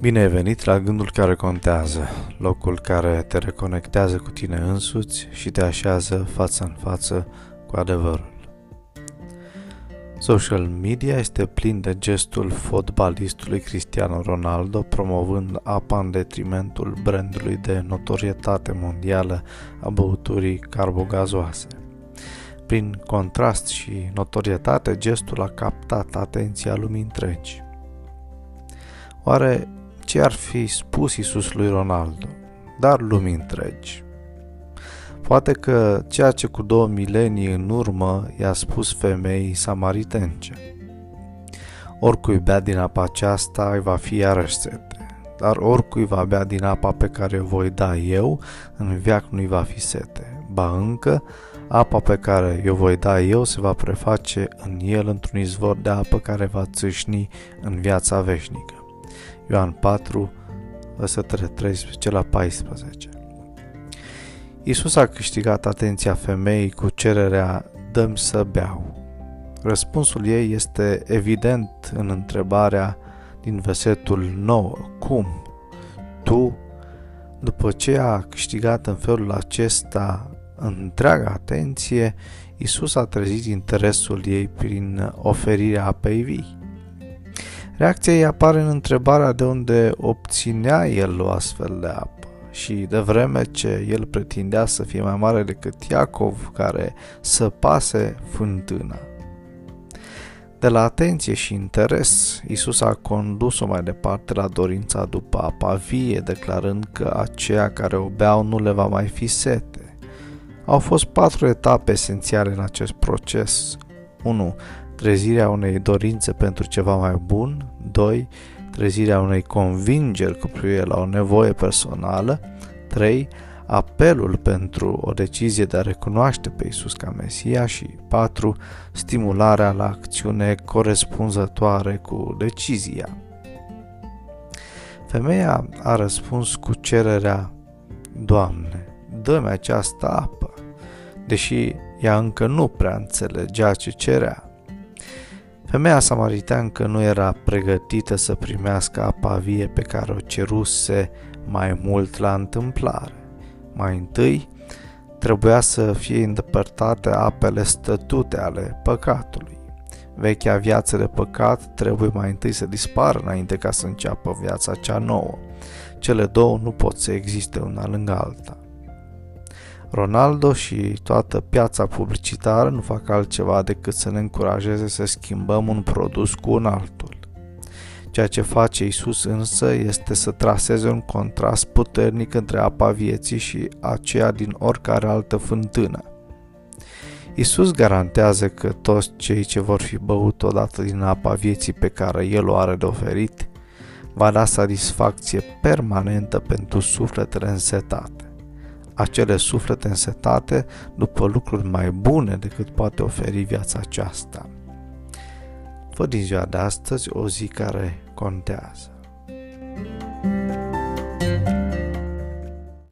Bine ai venit la gândul care contează, locul care te reconectează cu tine însuți și te așează față în față cu adevărul. Social media este plin de gestul fotbalistului Cristiano Ronaldo promovând apa în detrimentul brandului de notorietate mondială a băuturii carbogazoase. Prin contrast și notorietate, gestul a captat atenția lumii întregi. Oare ce ar fi spus Isus lui Ronaldo, dar lumii întregi? Poate că ceea ce cu două milenii în urmă i-a spus femeii samaritence. Oricui bea din apa aceasta îi va fi iarăși sete, dar oricui va bea din apa pe care o voi da eu, în viac nu-i va fi sete. Ba încă, apa pe care o voi da eu se va preface în el într-un izvor de apă care va țâșni în viața veșnică. Ioan 4, versetele 13 la 14. Isus a câștigat atenția femeii cu cererea dăm să beau. Răspunsul ei este evident în întrebarea din versetul 9. Cum? Tu, după ce a câștigat în felul acesta întreaga atenție, Isus a trezit interesul ei prin oferirea apei vii. Reacția ei apare în întrebarea de unde obținea el o astfel de apă și de vreme ce el pretindea să fie mai mare decât Iacov care să pase fântâna. De la atenție și interes, Isus a condus-o mai departe la dorința după apa vie, declarând că aceia care o beau nu le va mai fi sete. Au fost patru etape esențiale în acest proces. 1 trezirea unei dorințe pentru ceva mai bun, 2. trezirea unei convingeri cu privire la o nevoie personală, 3. apelul pentru o decizie de a recunoaște pe Isus ca Mesia și 4. stimularea la acțiune corespunzătoare cu decizia. Femeia a răspuns cu cererea, Doamne, dă-mi această apă, deși ea încă nu prea înțelegea ce cerea. Femeia samariteancă nu era pregătită să primească apa vie pe care o ceruse mai mult la întâmplare. Mai întâi, trebuia să fie îndepărtate apele stătute ale păcatului. Vechea viață de păcat trebuie mai întâi să dispară înainte ca să înceapă viața cea nouă. Cele două nu pot să existe una lângă alta. Ronaldo și toată piața publicitară nu fac altceva decât să ne încurajeze să schimbăm un produs cu un altul. Ceea ce face Isus însă este să traseze un contrast puternic între apa vieții și aceea din oricare altă fântână. Isus garantează că toți cei ce vor fi băut odată din apa vieții pe care El o are de oferit, va da satisfacție permanentă pentru sufletele însetate acele suflete însetate după lucruri mai bune decât poate oferi viața aceasta. Fă din ziua de astăzi o zi care contează.